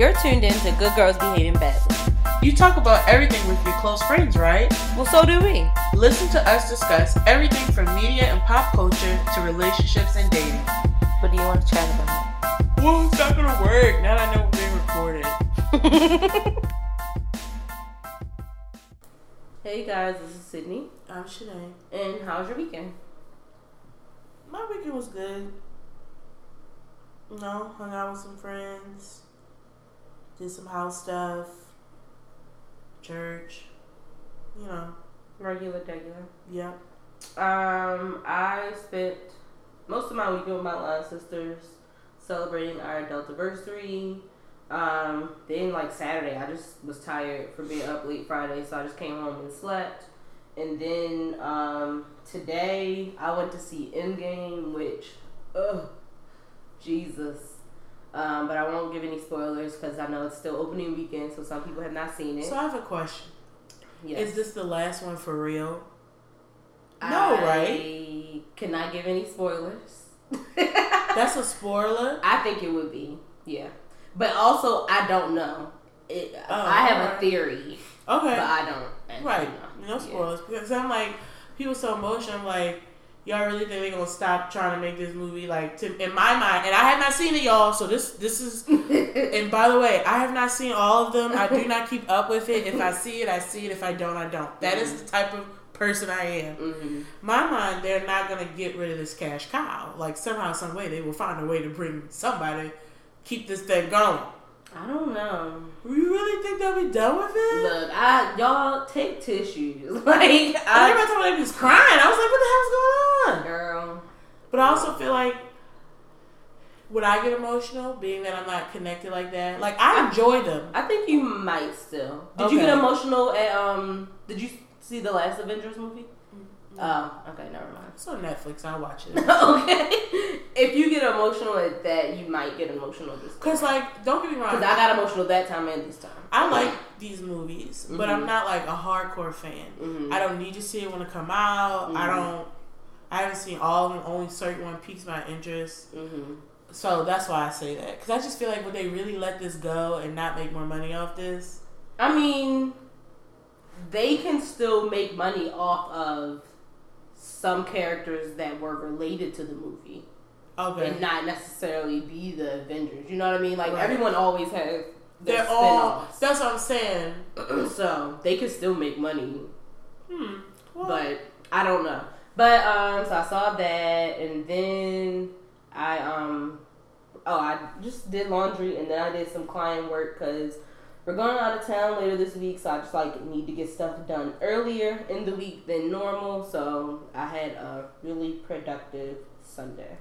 You're tuned in to Good Girls Behaving Badly. You talk about everything with your close friends, right? Well, so do we. Listen to us discuss everything from media and pop culture to relationships and dating. What do you want to chat about? Well, it's not gonna work now that I know we're being recorded. hey guys, this is Sydney. I'm Shanae. And how's your weekend? My weekend was good. You know, hung out with some friends, did some house stuff, church. You know, Regular, regular. yeah. Um, I spent most of my weekend with my line sisters celebrating our adult anniversary. Um, then like Saturday, I just was tired from being up late Friday, so I just came home and slept. And then um, today I went to see Endgame, which, ugh, Jesus. Um, but I won't give any spoilers because I know it's still opening weekend, so some people have not seen it. So I have a question. yes. Is this the last one for real? No, I right? Cannot give any spoilers. That's a spoiler. I think it would be, yeah. But also, I don't know. It, Oh, I have a theory, Okay. but I don't. Right. No Yeah. spoilers. Because I'm like, people so emotional. I'm like, y'all really think they're gonna stop trying to make this movie? Like, to, in my mind, and I have not seen it, y'all. So this, this is. And by the way, I have not seen all of them. I do not keep up with it. If I see it, I see it. If I don't, I don't. That is the type of person I am. hmm My mind, they're not gonna get rid of this cash cow. Like somehow, some way, they will find a way to bring somebody, keep this thing going. I don't know. Think they'll be done with it? Look, I y'all take tissues. like I, I, everybody told me they was crying. I was like, what the hell's going on? girl. But I also feel like would I get emotional being that I'm not connected like that? Like I enjoy them. I think you might still. Did you get emotional at um? Did you see the last Avengers movie? Oh, okay, never mind. It's on Netflix. I'll watch it. okay. If you get emotional at that, you might get emotional this time. Cause like, don't get me wrong. Because I got emotional that time and this time. I like these movies, but Mhm. I'm not like a hardcore fan. Mhm. I don't need to see it when it come out. I Mhm. don't. I haven't seen all of them. Only certain one piques my interest. Mm-hmm. So that's why I say that. Cause I just feel like would they really let this go and not make more money off this? I mean, they can still make money off of some characters that were related to the movie Okay. and not necessarily be the Avengers. You know what I mean? Like Right. everyone always has their They're all. That's what I'm saying. so they could still make money Hmm. Well, but I don't know. But um, so I saw that, and then I um, oh, I just did laundry, and then I did some client work because we're going out of town later this week. So I just like need to get stuff done earlier in the week than normal. So I had a really productive Sunday.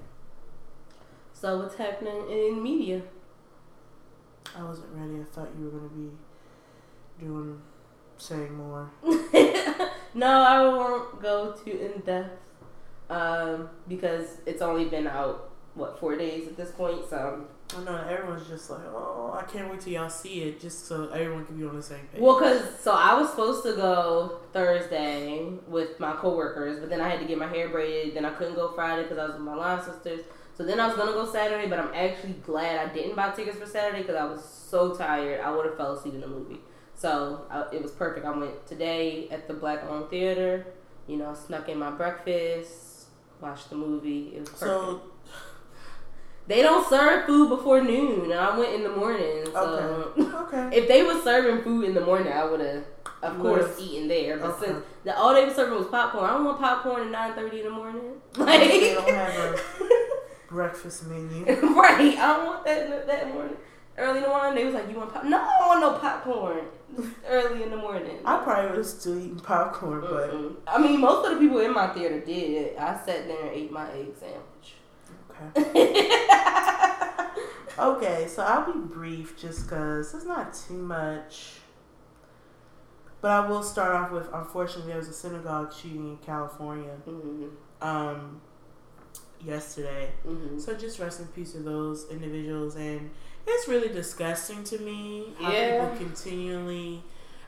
So what's happening in media? I wasn't ready. I thought you were gonna be doing saying more. no, I won't go too in depth um, because it's only been out what four days at this point. So, I know everyone's just like, oh, I can't wait till y'all see it, just so everyone can be on the same page. well, cause so I was supposed to go Thursday with my coworkers, but then I had to get my hair braided. Then I couldn't go Friday because I was with my line sisters. So then I was gonna go Saturday, but I'm actually glad I didn't buy tickets for Saturday because I was so tired. I would have fell asleep in the movie. So I, it was perfect. I went today at the Black Owned Theater. You know, snuck in my breakfast, watched the movie. It was perfect. so they don't serve food before noon, and I went in the morning. So okay, if they were serving food in the morning, I would have, of course, eaten there. But Okay. since the, all they were serving was popcorn, I don't want popcorn at nine thirty in the morning. Like They don't have a breakfast menu. right? I don't want that in- that morning. Early in the morning, they was like, "You want pop?" No, I don't want no popcorn. Early in the morning. I probably would have still eaten popcorn, but Mm-mm. I mean, most of the people in my theater did. I sat there and ate my egg sandwich. Okay. Okay, so I'll be brief just because it's not too much. But I will start off with unfortunately, there was a synagogue shooting in California hmm um, yesterday. hmm So just rest in peace to those individuals. And it's really disgusting to me how Yeah. people continually,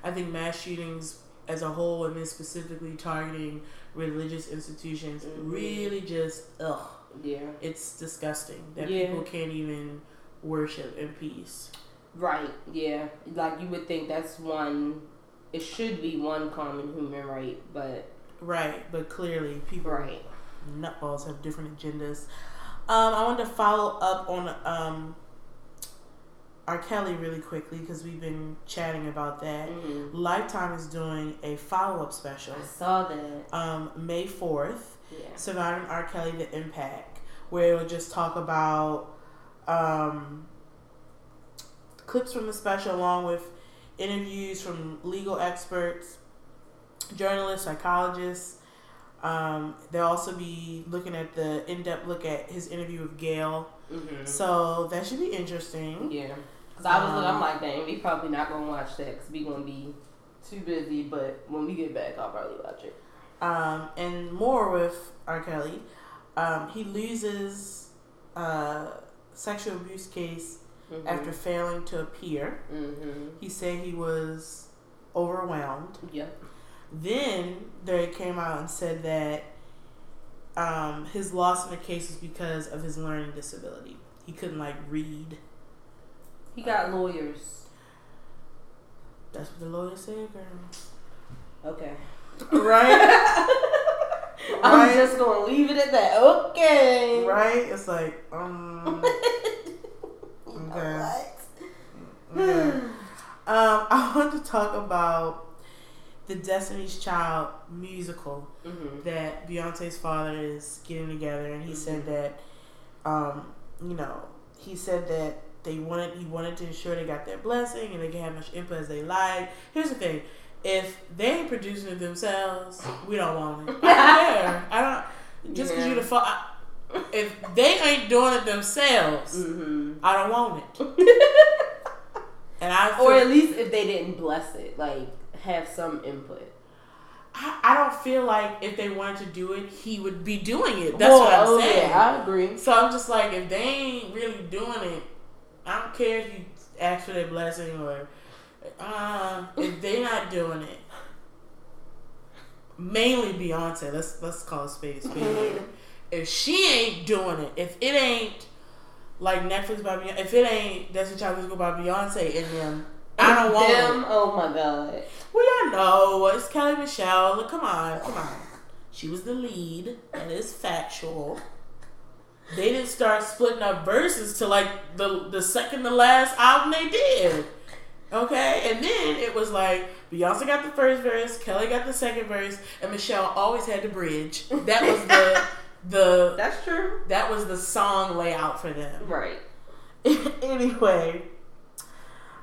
I think mass shootings as a whole and then specifically targeting religious institutions Mhm. really just, ugh. Yeah. It's disgusting that yeah. people can't even worship in peace. Right. Yeah. Like you would think that's one. It should be one common human right, but right. But clearly, people right nutballs have different agendas. Um, I wanted to follow up on um, R. Kelly really quickly because we've been chatting about that. Mm-hmm. Lifetime is doing a follow up special. I saw that. Um, May 4th. Surviving R. Kelly, The Impact, where it would just talk about um, clips from the special along with interviews from legal experts, journalists, psychologists. Um, they'll also be looking at the in-depth look at his interview with Gayle. Mm-hmm. So that should be interesting. Yeah. Cause I was, um, I'm like, dang, we probably not gonna watch that because we gonna be too busy. But when we get back, I'll probably watch it. Um, and more with R. Kelly, um, he loses a sexual abuse case Mm-hmm. after failing to appear. Mm-hmm. He said he was overwhelmed. Yep. Then they came out and said that um, his loss in the case was because of his learning disability. He couldn't like read. He got lawyers. That's what the lawyer said, girl. Okay. Right? I'm Right. just gonna leave it at that. Okay. right? It's like, um, Okay. what? okay. Um, I want to talk about the Destiny's Child musical Mm-hmm. that Beyonce's father is getting together, and he said that, um, you know, he said that they wanted he wanted to ensure they got their blessing and they can have as much input as they like. Here's the thing: if they ain't producing it themselves, we don't want it. I don't care. I don't just because Yeah. you the I- If they ain't doing it themselves, Mm-hmm. I don't want it. And I feel, Or at least if they didn't bless it, like have some input. I, I don't feel like if they wanted to do it, he would be doing it. That's what I'm oh, saying. Yeah, I agree. So I'm just like, if they ain't really doing it, I don't care if you ask for their blessing or uh, if they not doing it. Mainly Beyonce. Let's let's call a spade spade. if she ain't doing it, if it ain't like Netflix by Beyonce, if it ain't Destiny Child Go by Beyonce in them, I don't want them. it. Oh my god. We all know it's Kelly Michelle. Look, come on, come on. She was the lead. and it's factual. They didn't start splitting up verses to like the the second to last album they did. Okay, and then it was like Beyonce got the first verse, Kelly got the second verse, and Michelle always had the bridge. That was the the That's true. that was the song layout for them. Right. anyway,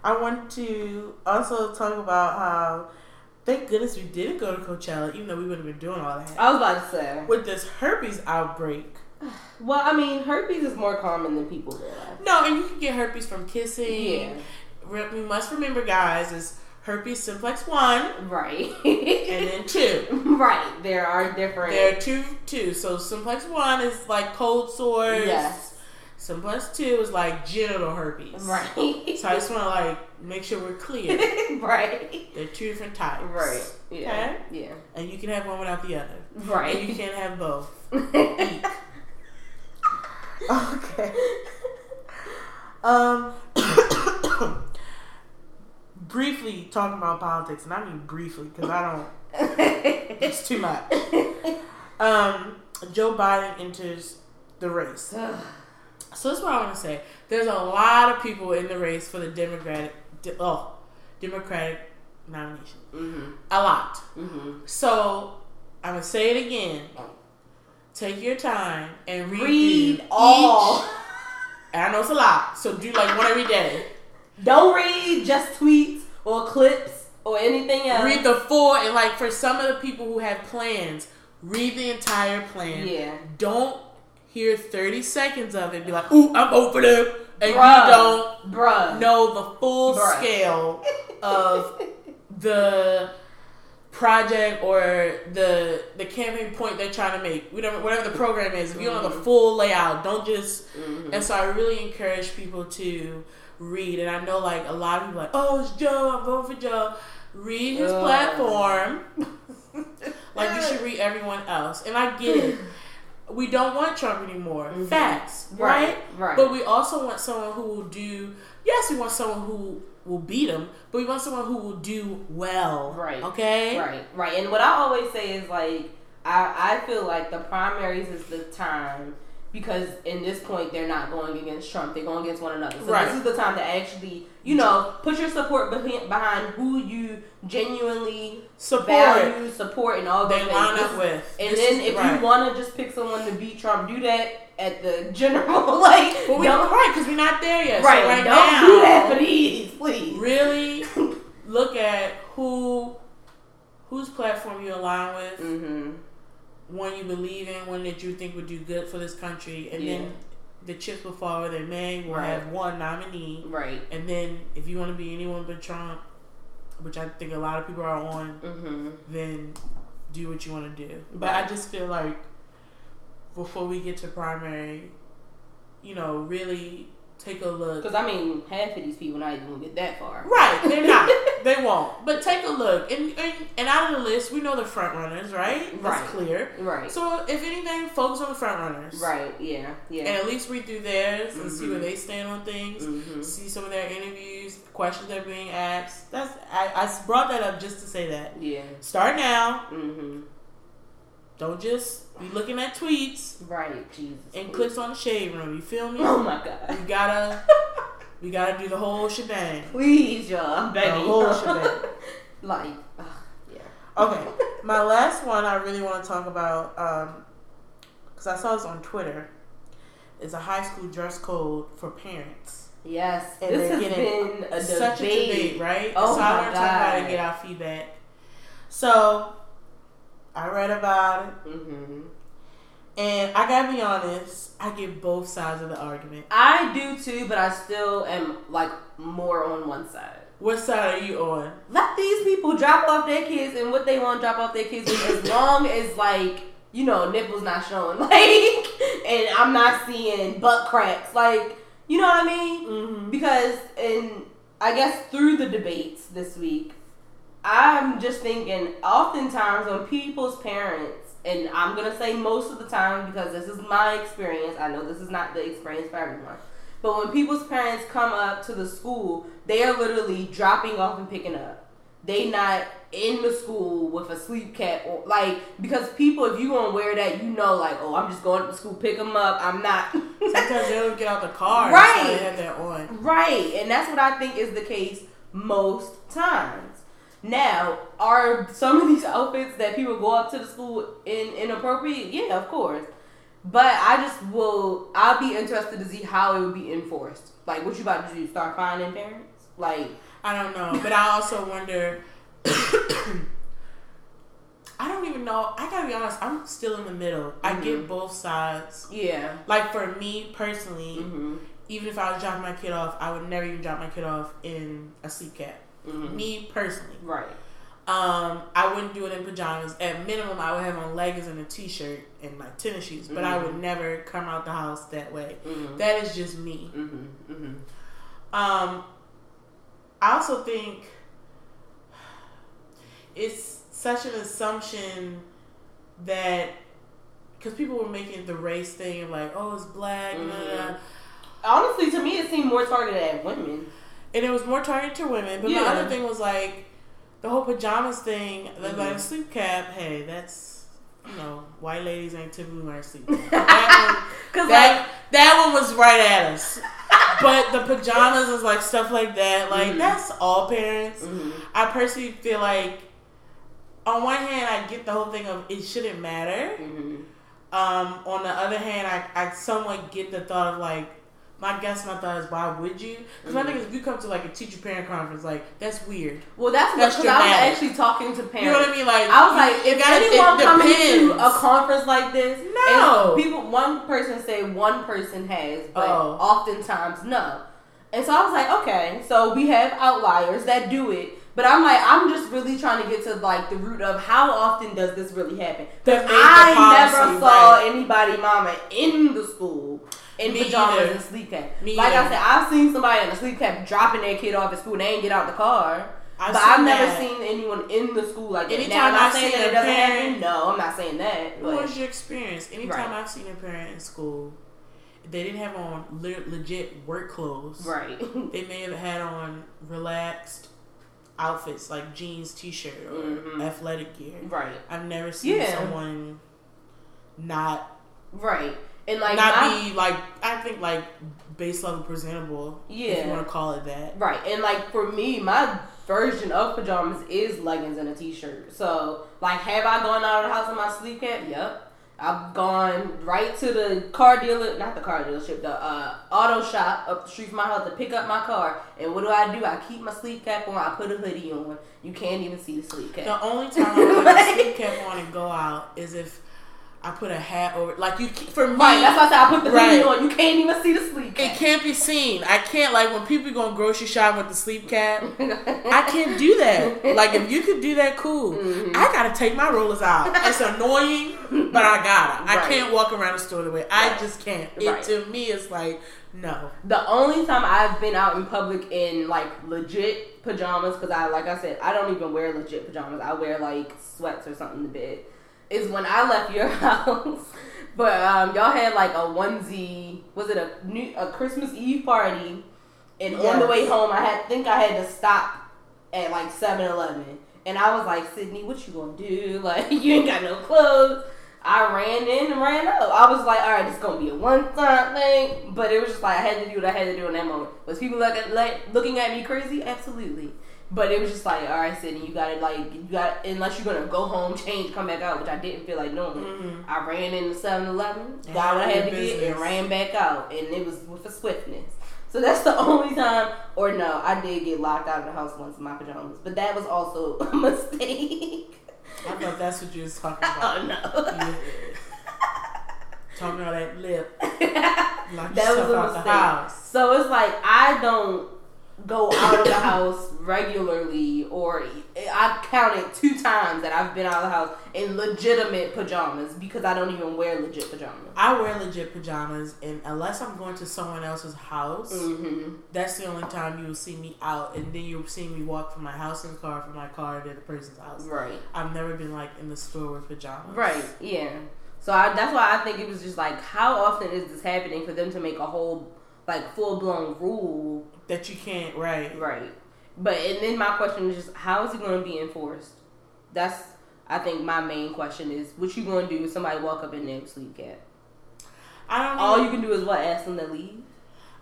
I want to also talk about how thank goodness we didn't go to Coachella, even though we would have been doing all that. I was about to say. With this herpes outbreak. Well, I mean, herpes is more common than people realize. No, and you can get herpes from kissing. Yeah. Re- We must remember, guys, is herpes simplex one Right. and then two. right. There are different. There are two, two. So simplex one is like cold sores. Yes. Simplex two is like genital herpes. Right. So I just want to like make sure we're clear. right. They're two different types. Right. Yeah. Yeah. And you can have one without the other. Right. And you can't have both. Okay. Um briefly talking about politics, and I mean briefly because I don't it's too much. Um Joe Biden enters the race. So that's what I want to say. There's a lot of people in the race for the Democratic de- oh, Democratic nomination. mm-hmm. A lot. Mm-hmm. So I'm gonna say it again. Take your time and read, Read all. I know it's a lot, so do like one every day. Don't read just tweets or clips or anything else. Read the full and like for some of the people who have plans, read the entire plan. Yeah. Don't hear 30 seconds of it and be like, "Ooh, I'm for them," and Bruh. you don't Bruh. know the full Bruh. scale of the project or the the campaign point they're trying to make. Whatever whatever the program is, if you don't know the full layout, don't just. Mhm. And so I really encourage people to read. And I know like a lot of people are like, oh, it's Joe. I'm voting for Joe. Read his Ugh. platform. like you should read everyone else. And I get it. we don't want Trump anymore. Mhm. Facts, Right, right? right. But we also want someone who will do. Yes, we want someone who will beat him, but we want someone who will do well. Right. Okay. Right, right. And what I always say is like I I feel like the primaries is the time because in this point they're not going against Trump, they're going against one another. So Right. this is the time to actually, you know, put your support behind, behind who you genuinely Support. value, support, and all those They line up with. And This then if right. you want to just pick someone to beat Trump, do that at the general. like, But we don't, right because we're not there yet. right, So right don't now, do that, please, please. really look at who whose platform you align with, Mm-hmm. One you believe in, one that you think would do good for this country, and Yeah. then the chips will fall where they may. We'll Right. have one nominee, Right. and then if you want to be anyone but Trump, which I think a lot of people are on, Mm-hmm. then do what you want to do. But I just feel like before we get to primary, you know, really take a look. Because I mean, half of these people not even gonna get that far. Right, they're not. they won't. But take a look, and, and and out of the list, we know the front runners, right? That's Right. clear. Right. So if anything, focus on the front runners, Right. Yeah. Yeah. And at least read through theirs and see where Mhm. they stand on things. Mm-hmm. See some of their interviews, questions they're being asked. That's I, I brought that up just to say that. Yeah. Start now. Mm-hmm. Don't just be looking at tweets Right. Jesus. and please. clicks on the shade room. You feel me? Oh my god. You gotta we gotta do the whole shebang. Please, y'all. I'm begging. The whole shebang. like. ugh, yeah. Okay, my last one I really want to talk about because I saw this on Twitter is a high school dress code for parents. Yes. And this they're has getting been a Such a debate. debate, right? Oh so my I want to talk about it and get our feedback. So I read about it, Mm-hmm. And I gotta be honest, I get both sides of the argument. I do too, but I still am like more on one side. What side are you on? let these people drop off their kids and what they want drop off their kids with as long as like you know nipples not showing like and i'm not seeing butt cracks like you know what i mean Mm-hmm. because and i guess through the debates this week i'm just thinking oftentimes when people's parents and i'm gonna say most of the time because this is my experience i know this is not the experience for everyone but when people's parents come up to the school, they are literally dropping off and picking up. They not in the school with a sleep cap or like because people if you gonna wear that you know like oh I'm just going to school pick them up I'm not Sometimes they don't get out the car, Right. So they have that on. right and that's what I think is the case most times. Now are some of these outfits that people go up to the school in inappropriate? Yeah, of course. But I just will. I'll be interested to see how it would be enforced. Like, what you about to do? Start finding parents? Like, I don't know, but I also wonder. I don't even know. I gotta be honest. I'm still in the middle. I get Mhm. both sides. yeah. Like for me personally, Mm-hmm. even if I was dropping my kid off, I would never even drop my kid off in a sleep cap. Mm-hmm. Me personally, Right. um, I wouldn't do it in pajamas. At minimum, I would have on leggings and a t-shirt and like tennis shoes. But I would never come out the house that way. Mm-hmm. That is just me. Mm-hmm. Mm-hmm. Um, I also think it's such an assumption that because people were making the race thing of like, oh, it's black, blah, blah. Honestly, to me, it seemed more targeted at women. And it was more targeted to women. But Yeah. the other thing was like the whole pajamas thing, the like Mhm. a sleep cap. Hey, that's you know, white ladies ain't typically wearing sleep. That Cause one, that, that one was right at us. But the pajamas is like stuff like that. Like Mhm. that's all parents. like, Mhm. I personally feel like, on one hand, I get the whole thing of it shouldn't matter. Mhm. Um, on the other hand, I, I somewhat get the thought of like, my guess, my thought is, why would you? Because my Mhm. thing is, if you come to like a teacher parent conference, like that's weird. Well, that's because I was actually talking to parents. You know what I mean? Like I was like, if gotta- anyone coming to a conference like this, No. people, one person say one person has, but Oh. oftentimes no. And so I was like, okay, so we have outliers that do it, but I'm like, I'm just really trying to get to like the root of how often does this really happen? That Because I policy, never saw right. anybody mama in the school in Me pajamas either. and sleep cap. Me like I said, I've seen somebody in a sleep cap dropping their kid off at school and they ain't get out the car. I've but I've never that. seen anyone in the school like that. Anytime Now, I'm not I've saying seen that a it doesn't parent- happen. No, I'm not saying that. What was your experience? Anytime Right. I've seen a parent in school, they didn't have on le- legit work clothes. right, They may have had on relaxed outfits like jeans, t-shirt, or Mhm. athletic gear. right, I've never seen Yeah. someone not right, and like not my- be like I think like base level presentable. if Yeah. you want to call it that. Right, and like for me, my version of pajamas is leggings and a t-shirt. So, like, have I gone out of the house in my sleep cap? Yep. I've gone right to the car dealer, not the car dealership, the uh, auto shop up the street from my house to pick up my car. And what do I do? I keep my sleep cap on. I put a hoodie on. You can't even see the sleep cap. The only time I put a sleep cap on and go out is if I put a hat over. Like you, for me, Right, that's why I said I put the hoodie on. You can't even see the sleep it can't be seen. I can't like when people go grocery shopping with the sleep cap. I can't do that. Like if you could do that, cool. Mhm. I gotta take my rollers out. It's annoying, but I gotta. I can't walk around the store the way. I just can't. It Right. to me is like no. The only time I've been out in public in like legit pajamas, because I, like I said, I don't even wear legit pajamas. I wear like sweats or something to bed. Is when I left your house. But um, y'all had like a onesie. Was it a new a Christmas Eve party? And on the way home, I had think I had to stop at like 7-Eleven. And I was like, Sydney, what you gonna do? Like, you ain't got no clothes. I ran in and ran out. I was like, all right, it's gonna be a one time thing, but it was just like I had to do what I had to do in that moment. Was people like, like looking at me crazy? Absolutely. But it was just like, all right, Sydney, you gotta like, you got unless you're gonna go home, change, come back out, which I didn't feel like doing. Mhm. I ran into 7-Eleven, And got what I had to handled get, and ran back out, and it was with a swiftness. So that's the only time, or no, I did get locked out of the house once in my pajamas, but that was also a mistake. I thought that's what you was talking about. oh no. Yeah. Talking about that lip. That was a mistake. So it's like I don't go out of the house regularly, or I've counted two times that I've been out of the house in legitimate pajamas because I don't even wear legit pajamas. I wear legit pajamas, and unless I'm going to someone else's house, Mm-hmm. that's the only time you will see me out. And then you'll see me walk from my house in the car, from my car to the person's house. Right. I've never been like in the store with pajamas. Right. Yeah. So I, that's why I think it was just like, how often is this happening for them to make a whole like full blown rule? That you can't. Right. Right. But and then my question is just, how is it going to be enforced? That's I think my main question is, what you going to do if somebody walk up in there with sleep cap? I don't know. All you can do is what? Ask them to leave.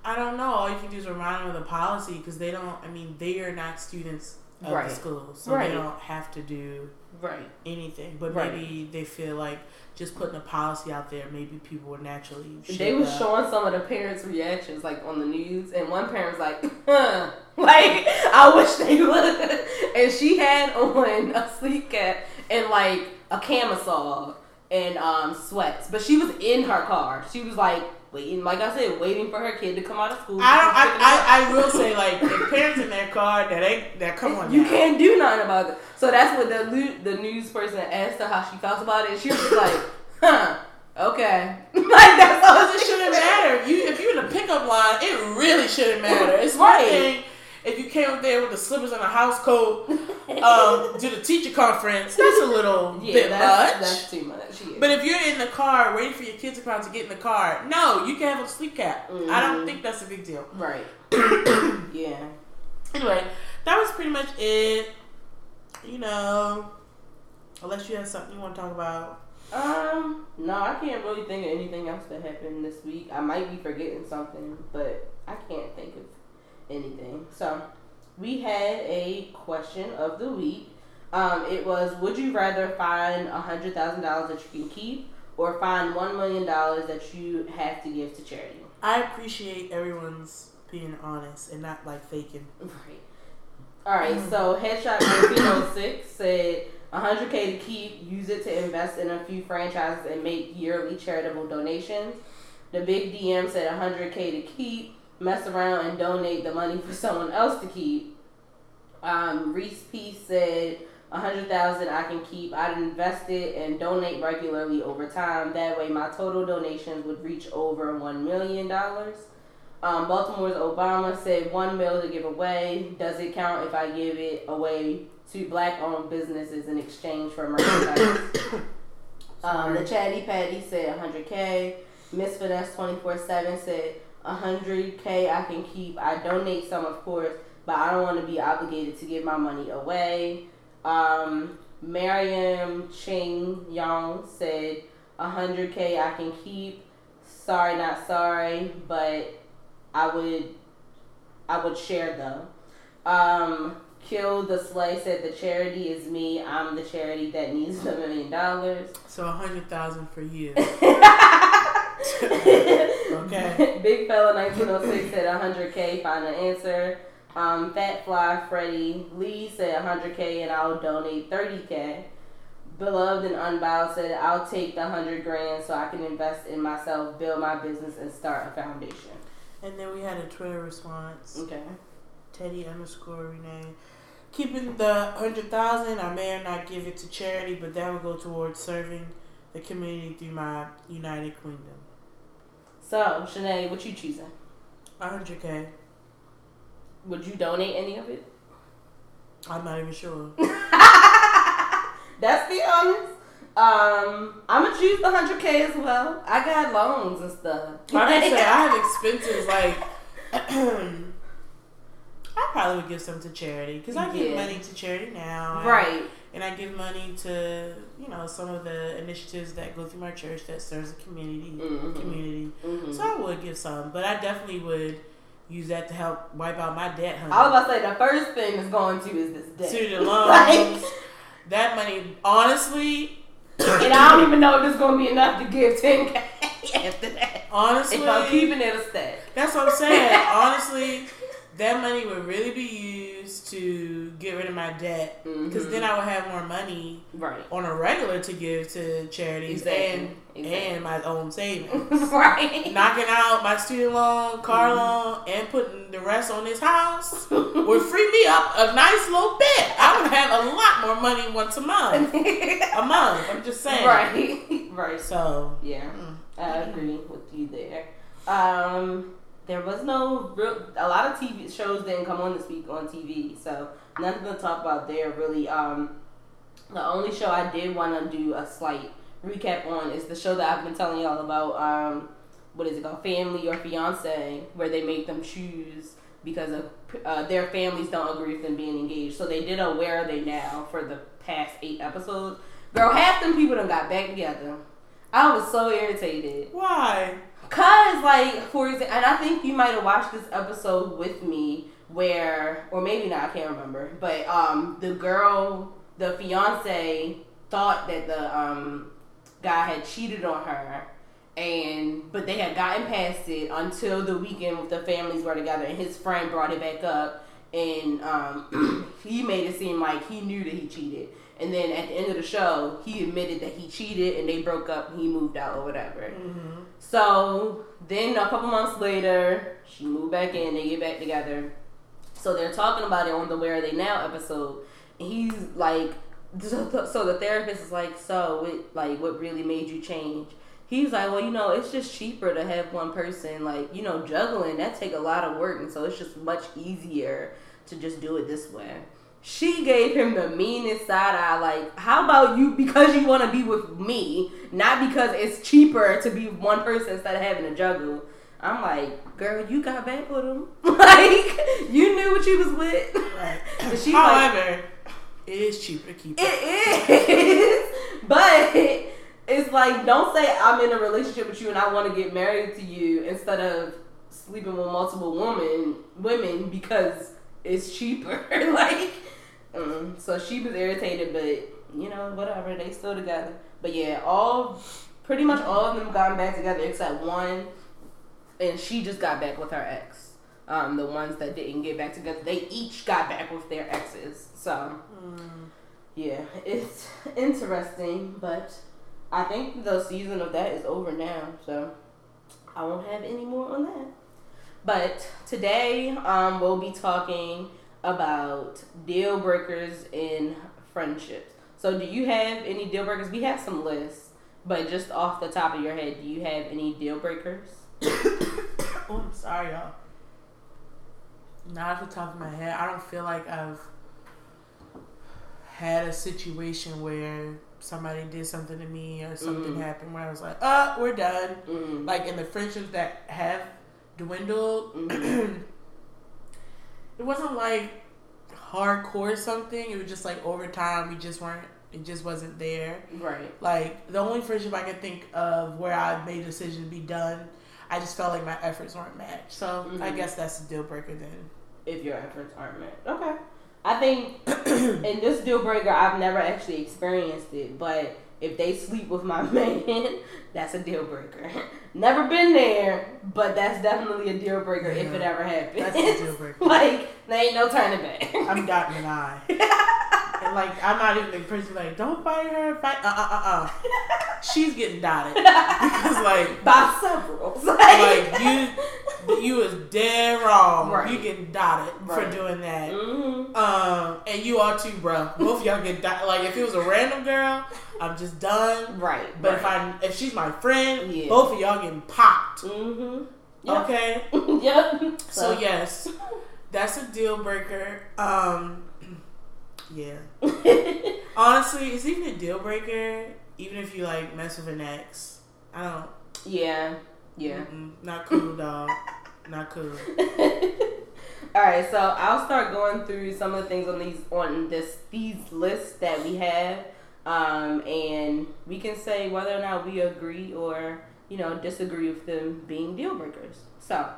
I don't know. All you can do is remind them of the policy because they don't. I mean, they are not students of Right. the school, so Right. they don't have to do Right. anything. But Right. maybe they feel like just putting a policy out there, maybe people would naturally. They were showing some of the parents' reactions, like on the news, and one parent was like, huh. like I wish they would. And she had on a sleep cap and like a camisole and um, sweats, but she was in her car. She was like waiting, like I said, waiting for her kid to come out of school. I don't. I, I, I will say like if parents in their car that they that come on You now. can't do nothing about it. So that's what the the news person asked her how she felt about it. And she was like, huh, okay. like that's all it shouldn't matter. If you if you're in the pickup line, it really shouldn't matter. It's Right. If you came up there with the slippers and a house coat um, to the teacher conference. That's a little Yeah, bit that's, much. that's too much. Yeah. But if you're in the car waiting for your kids to come out to get in the car, no, you can have a sleep cap. I don't Mhm. think that's a big deal. right. yeah. Anyway, that was pretty much it. You know, unless you have something you want to talk about. Um, no, I can't really think of anything else that happened this week. I might be forgetting something, but I can't think of anything. So, we had a question of the week. Um, it was: Would you rather find a hundred thousand dollars that you can keep, or find one million dollars that you have to give to charity? I appreciate everyone's being honest and not like faking. Right. All right. So Headshot 1906 said 100k to keep. Use it to invest in a few franchises and make yearly charitable donations. The Big DM said 100k to keep. Mess around and donate the money for someone else to keep. Um, Reese P said 100,000 I can keep. I'd invest it and donate regularly over time. That way, my total donations would reach over one million dollars. Um, Baltimore's Obama said one mil to give away. Does it count if I give it away to black-owned businesses in exchange for merchandise? um, the Chatty Patty said 100k. Miss Finesse 24/7 said 100k I can keep. I donate some, of course, but I don't want to be obligated to give my money away. Um, Mariam Ching Young said 100k I can keep. Sorry, not sorry, but I would I would share them. Um, Kill the Slay said the charity is me. I'm the charity that needs the million dollars. So a hundred thousand for you. okay. Big fella 1906 said 100k. find Final answer. Um, Fat Fly Freddie Lee said 100k and I'll donate 30k. Beloved and Unbowed said I'll take the 100 grand so I can invest in myself, build my business, and start a foundation. And then we had a Twitter response. Okay. Teddy underscore Renee. Keeping the hundred thousand, I may or not give it to charity, but that will go towards serving the community through my United Kingdom. So, Shanae, what you choosing? hundred K. Would you donate any of it? I'm not even sure. That's the honest. Um, I'm gonna choose the hundred K as well. I got loans and stuff. Like I said, I have expenses like I probably would give some to charity because I give money to charity now, right? And I give money to you know some of the initiatives that go through my church that serves the community. Mm-hmm. Community, mm-hmm. so I would give some, but I definitely would use that to help wipe out my debt. Honey. I was about to say the first thing is going to is this debt. To the loans. like, that money, honestly. and I don't even know if it's gonna be enough to give ten k after that. Honestly, if I'm keeping it a stack. That's what I'm saying. honestly, that money would really be used to get rid of my debt because mm-hmm. then I would have more money right. on a regular to give to charities exactly. and exactly. and my own savings. right. Knocking out my student loan, car mm-hmm. loan, and putting the rest on this house would free me up a nice little bit. I would have a lot more money once a month. a month. I'm just saying. Right. Right. So yeah, mm. I agree with you there. Um there was no real. A lot of TV shows didn't come on this week on TV, so nothing to talk about there really. Um, the only show I did want to do a slight recap on is the show that I've been telling y'all about. Um, what is it called? Family or Fiance, where they make them choose because of uh, their families don't agree with them being engaged. So they did a Where Are They Now for the past eight episodes. Girl, half them people done got back together. I was so irritated. Why? Cause like for example, and I think you might have watched this episode with me where, or maybe not, I can't remember. But um, the girl, the fiance, thought that the um guy had cheated on her, and but they had gotten past it until the weekend the families were together, and his friend brought it back up, and um, he made it seem like he knew that he cheated. And then at the end of the show, he admitted that he cheated and they broke up and he moved out or whatever. Mm-hmm. So then a couple months later, she moved back in, they get back together. So they're talking about it on the Where Are They Now episode. He's like, so the therapist is like, so what, like, what really made you change? He's like, well, you know, it's just cheaper to have one person, like, you know, juggling, that take a lot of work. And so it's just much easier to just do it this way she gave him the meanest side eye. Like, how about you because you want to be with me, not because it's cheaper to be one person instead of having a juggle. I'm like, girl, you got back with him. like, you knew what you was with. Right. However, like, it is cheaper to keep. It is, but it's like, don't say I'm in a relationship with you and I want to get married to you instead of sleeping with multiple women, women because it's cheaper. like Mm, so she was irritated, but you know, whatever. They still together. But yeah, all pretty much all of them got back together except one, and she just got back with her ex. Um, the ones that didn't get back together, they each got back with their exes. So mm. yeah, it's interesting, but I think the season of that is over now. So I won't have any more on that. But today, um, we'll be talking about deal breakers in friendships. So, do you have any deal breakers? We have some lists, but just off the top of your head, do you have any deal breakers? oh, I'm sorry, y'all. Not off the top of my head, I don't feel like I've had a situation where somebody did something to me or something Mhm. happened where I was like, oh, we're done." Mm. Like in the friendships that have dwindled, Mhm. it wasn't like hardcore or something. It was just like over time we just weren't. It just wasn't there. Right. Like the only friendship I can think of where I made a decision to be done, I just felt like my efforts weren't matched. So I Mhm. guess that's a deal breaker then. If your efforts aren't met. Okay. I think in this deal breaker, I've never actually experienced it, but if they sleep with my man, that's a deal breaker. Never been there, but that's definitely a deal breaker if it ever happens. That's a deal breaker. like there ain't no turning back. I'm dotting an eye. And like I'm not even the person like don't fight her, fight uh uh uh uh. She's getting dotted because like By several. like you you was dead wrong. Right. You getting dotted for doing that. hmm Um, and you are too, bro. Both y'all get dotted. Like if it was a random girl, I'm just done. Right. But if I if she's my friend, Yeah. both of y'all getting popped. hmm Yep. Okay. yep. So yes, that's a deal breaker. Um, yeah. Honestly, it's even a deal breaker, even if you like mess with an ex. I don't. yeah. Yeah. mm-mm, not cool, dog. Not cool. All right, so I'll start going through some of the things on these on this these lists that we have, um, and we can say whether or not we agree or you know disagree with them being deal breakers. So,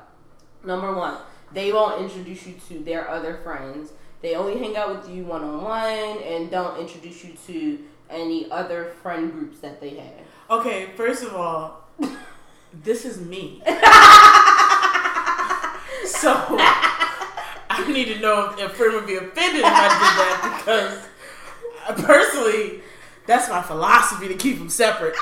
number one, they won't introduce you to their other friends. They only hang out with you one on one and don't introduce you to any other friend groups that they have. Okay, first of all, this is me. So I need to know if a friend would be offended if I did that because personally, that's my philosophy to keep them separate.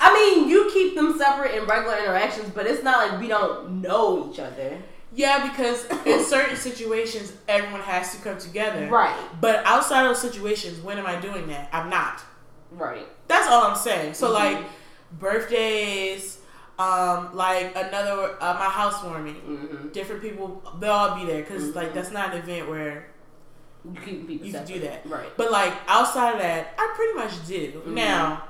I mean, you keep them separate in regular interactions, but it's not like we don't know each other. Yeah, because in certain situations, everyone has to come together. Right. But outside of those situations, when am I doing that? I'm not. Right. That's all I'm saying. So Mhm. like birthdays, um, like another uh, my housewarming, Mm-hmm. different people they'll all be there because Mhm. like that's not an event where You people you can do that. Right. But like outside of that, I pretty much do. Mhm. Now,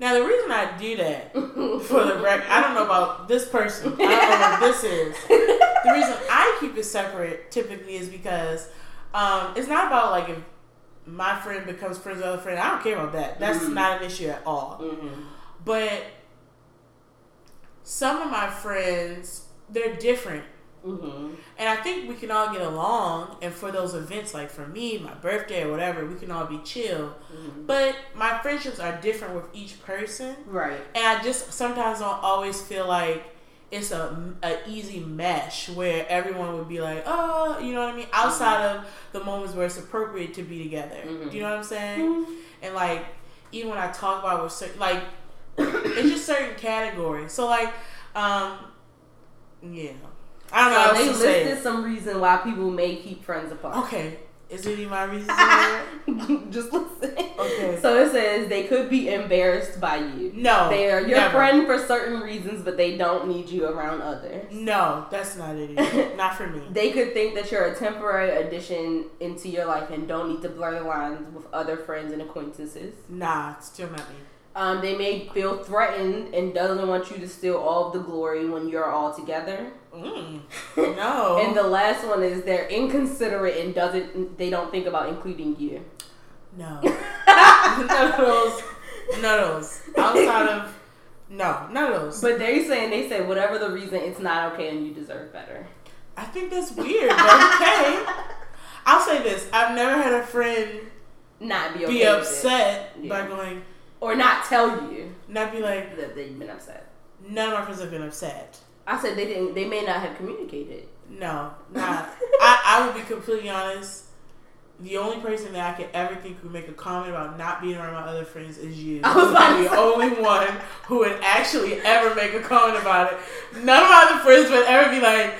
now the reason I do that for the record, I don't know about this person. I don't know what this is. The reason I keep it separate typically is because um, it's not about like if my friend becomes friends with other friend. I don't care about that. That's Mhm. not an issue at all. mm-hmm. But some of my friends, they're different. Mm-hmm. And I think we can all get along. And for those events, like for me, my birthday or whatever, we can all be chill. Mm-hmm. But my friendships are different with each person. Right. And I just sometimes don't always feel like it's a, a easy mesh where everyone would be like, oh, you know what I mean? Outside of the moments where it's appropriate to be together. Do you know what I'm saying? And like, even when I talk about with certain, like, it's just certain categories. So like, um, yeah, I don't know. So how they say listed some reason why people may keep friends apart. Okay, is it any my reason? Just listen. Okay. So it says they could be embarrassed by you. No. They are your never. friend for certain reasons, but they don't need you around others. No, that's not it. Not for me. They could think that you're a temporary addition into your life and don't need to blur the lines with other friends and acquaintances. Nah, it's still not me. Um, they may feel threatened and doesn't want you to steal all of the glory when you're all together. Mm. No. And the last one is they're inconsiderate and doesn't they don't think about including you. no. none of those. None of those. Outside of no, none of those. But they're saying they say whatever the reason, it's not okay and you deserve better. I think that's weird. But okay. I'll say this: I've never had a friend Not be okay be upset by going, or not tell you not be like, that they've been upset. none of my friends have been upset. I said they didn't. They may not have communicated. No, not. I, I will be completely honest. The only person that I could ever think would make a comment about not being around my other friends is you. I was You about would be to the only one who would actually ever make a comment about it. None of my other friends would ever be like,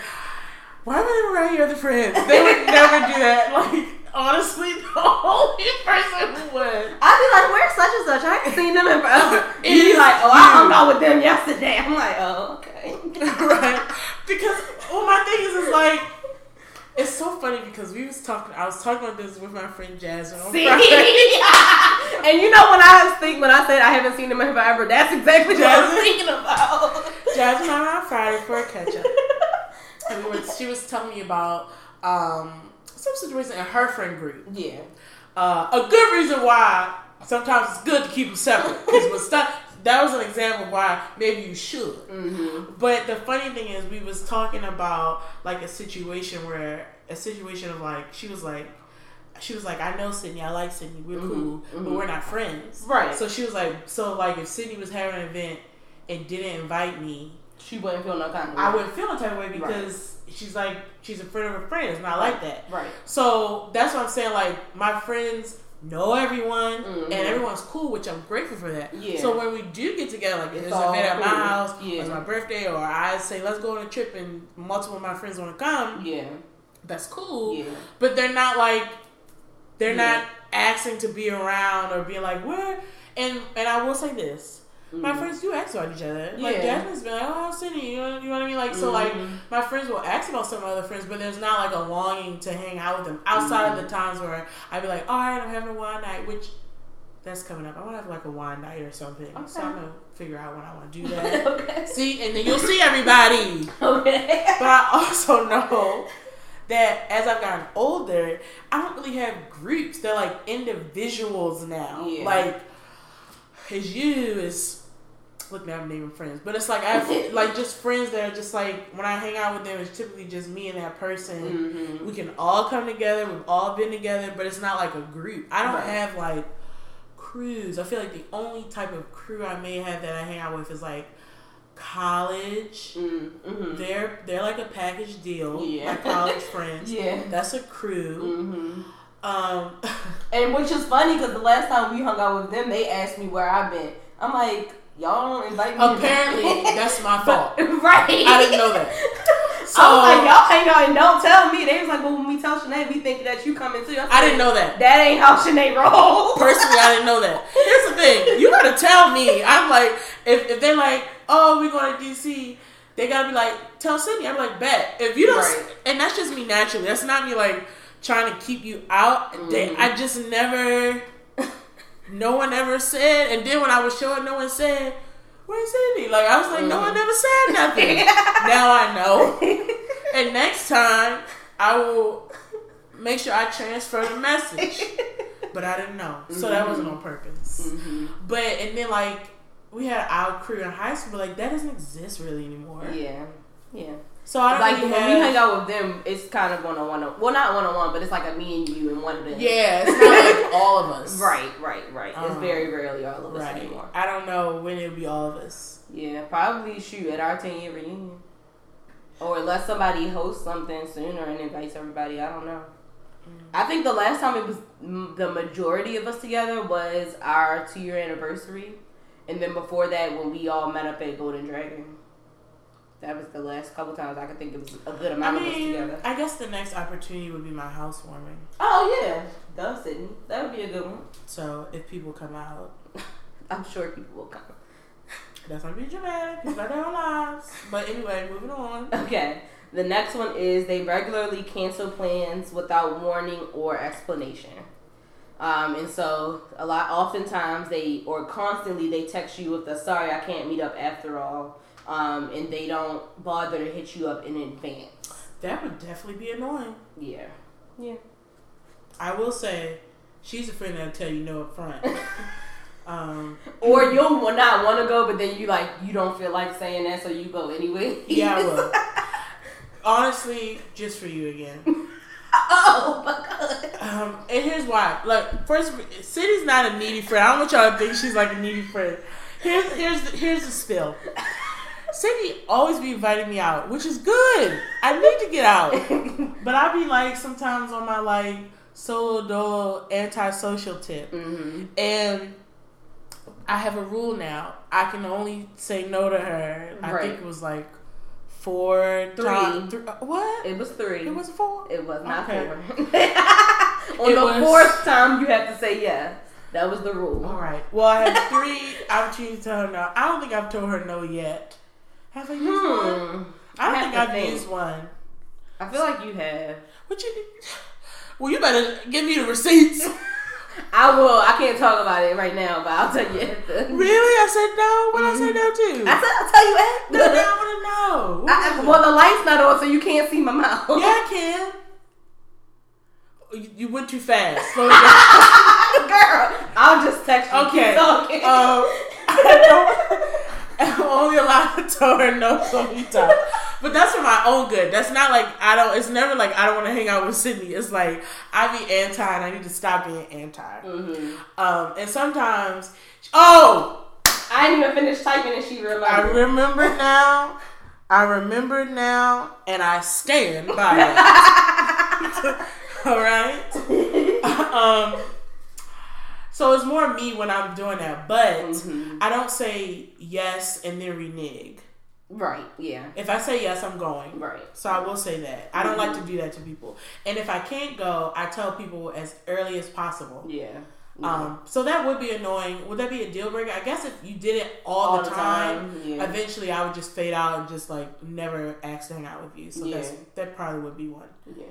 "Why am I around your other friends?" They would never do that. Like honestly, the only person who would. I'd be like, "Where's such and such? I haven't seen them in forever." You'd be like, "Oh, I hung out with them yesterday." I'm like, "Oh, okay." right. because well, my thing is, is like. It's so funny because we was talking. I was talking about this with my friend Jasmine on See? And you know when I thinking when I said I haven't seen him in forever, that's exactly what I was Jasmine? thinking about. Jasmine and I on Friday for a catch up. and we were, she was telling me about um, some situation in her friend group. yeah. Uh, a good reason why sometimes it's good to keep them separate. Because when stuff, that was an example why maybe you should. Mm-hmm. But the funny thing is, we was talking about like a situation where a situation of like she was like. She was like, I know Sydney, I like Sydney, we're Mhm, cool, but mhm. we're not friends. Right. So she was like, so like if Sydney was having an event and didn't invite me, She wouldn't feel no kind of way. I wouldn't feel no type of way because she's like she's a friend of a friend. It's not like that. Right. So that's what I'm saying. Like my friends know everyone Mhm. and everyone's cool, which I'm grateful for that. Yeah. So when we do get together, like It's there's an event at my cool. house, Yeah. it's my birthday, or I say let's go on a trip and multiple of my friends want to come, Yeah. that's cool. Yeah. But they're not like they're Yeah. not asking to be around or being like where. And and I will say this. My Mhm. friends do ask about each other. Like Yeah. Jasmine's been like, "Oh, Sydney?" You know, you know what I mean? Like, so like Mhm. my friends will ask about some other friends, but there's not like a longing to hang out with them outside of Mm-hmm. the times where I'd be like, "All right, I'm having a wine night," which that's coming up. I want to have like a wine night or something. Okay. So I'm gonna figure out when I want to do that. okay. see, and then you'll see everybody. Okay. But I also know that as I've gotten older, I don't really have groups. They're like individuals now. Yeah. Like, as you is look now I'm naming friends, but it's like I have like just friends that are just like when I hang out with them, it's typically just me and that person. Mm-hmm. We can all come together. We've all been together, but it's not like a group. I don't Right. have like crews. I feel like the only type of crew I may have that I hang out with is like college. Mm-hmm. They're they're like a package deal. Yeah. My college friends. Yeah. That's a crew. Mm-hmm. Um, And which is funny because the last time we hung out with them, they asked me where I've been. I'm like, y'all don't invite me. apparently that's my fault. right. I didn't know that. So I was like, y'all hang out and don't tell me. They was like, well, when we tell Sinead, we think that you coming too. I didn't know that. That ain't how Sinead rolls. Personally, I didn't know that. Here's the thing: you gotta tell me. I'm like, if, if they're like, "Oh, we're going to DC," they gotta be like, "Tell Sydney." I'm like, "Bet." If you don't, Right. and that's just me naturally. That's not me like trying to keep you out. Mhm. I just never. No one ever said, and then when I was showing, no one said, "Where's Sydney?" Like I was like, no one Mhm. never said nothing. now I know. And next time, I will make sure I transfer the message. But I didn't know, so that wasn't on purpose. Mhm. But and then like we had our crew in high school, but like that doesn't exist really anymore. Yeah. Yeah. So I don't Like really when have, we hang out with them, it's kind of one on one. Well, not one on one, but it's like a me and you and one of them. Yeah, it's not like all of us. Right, right, right. it's Um, very rarely all of us Right. anymore. I don't know when it'll be all of us. Yeah, probably shoot at our ten year reunion, or unless somebody hosts something sooner and invites everybody. I don't know. Mm. I think the last time it was the majority of us together was our two year anniversary, and then before that when we all met up at Golden Dragon. That was the last couple times I could think it was a good I amount of us together. I guess the next opportunity would be my housewarming. Oh yeah, duh, Sydney. That would be a good one. So if people come out, I'm sure people will come. that's gonna be dramatic. People got their own lives. But anyway, moving on. Okay. The next one is they regularly cancel plans without warning or explanation. Um, and so a lot, oftentimes they or constantly they text you with the sorry I can't meet up after all, um, and they don't bother to hit you up in advance. That would definitely be annoying. Yeah. Yeah. I will say, she's a friend that'll tell you no up front. um, Or you'll not want to go, but then you like you don't feel like saying that, so you go anyway. yeah, I will. Honestly, just for you again. oh my god. Um, and here's why. Like, first, Sydney's not a needy friend. I don't want y'all to think she's like a needy friend. Here's here's the, here's the spill. Sydney always be inviting me out, which is good. I need to get out, but I be like sometimes on my like solo antisocial tip, hmm and I have a rule now. I can only say no to her. I Right. think it was like four Three. times. Three, uh, what? It was three. It was four. It was not Okay. four. On It the was- fourth time, you have to say yes. That was the rule. All right. Well, I have three opportunities to tell her no. I don't think I've told her no yet. Have I used one? Hmm. I don't have think I've think. used one. I feel like you have. What you? Well, you better give me the receipts. I will. I can't talk about it right now, but I'll tell you after. really? I said no. What I say no to? I said I'll tell you no, after. I want to know. I, I- well, the light's not on, so you can't see my mouth. yeah, I can. You, you went too fast. Slow down. Girl, I'll just text you. Okay. Um, I don't. I'm only allowed to tell her no so many times. But that's for my own good. That's not like I don't. It's never like I don't want to hang out with Sydney. It's like I be anti and I need to stop being anti. Mhm. Um, and sometimes, oh, I didn't even finish typing and she remembered. I remember now. I remember now, and I stand by it. All right. um. So it's more me when I'm doing that, but Mhm. I don't say yes and then renege. Right. Yeah. If I say yes, I'm going. Right. So I will say that. I don't like to do that to people. And if I can't go, I tell people as early as possible. Yeah. Um, so that would be annoying. Would that be a deal breaker? I guess if you did it all, the, time, yeah. eventually I would just fade out and just like never ask to hang out with you. So that's, that probably would be one. Yeah.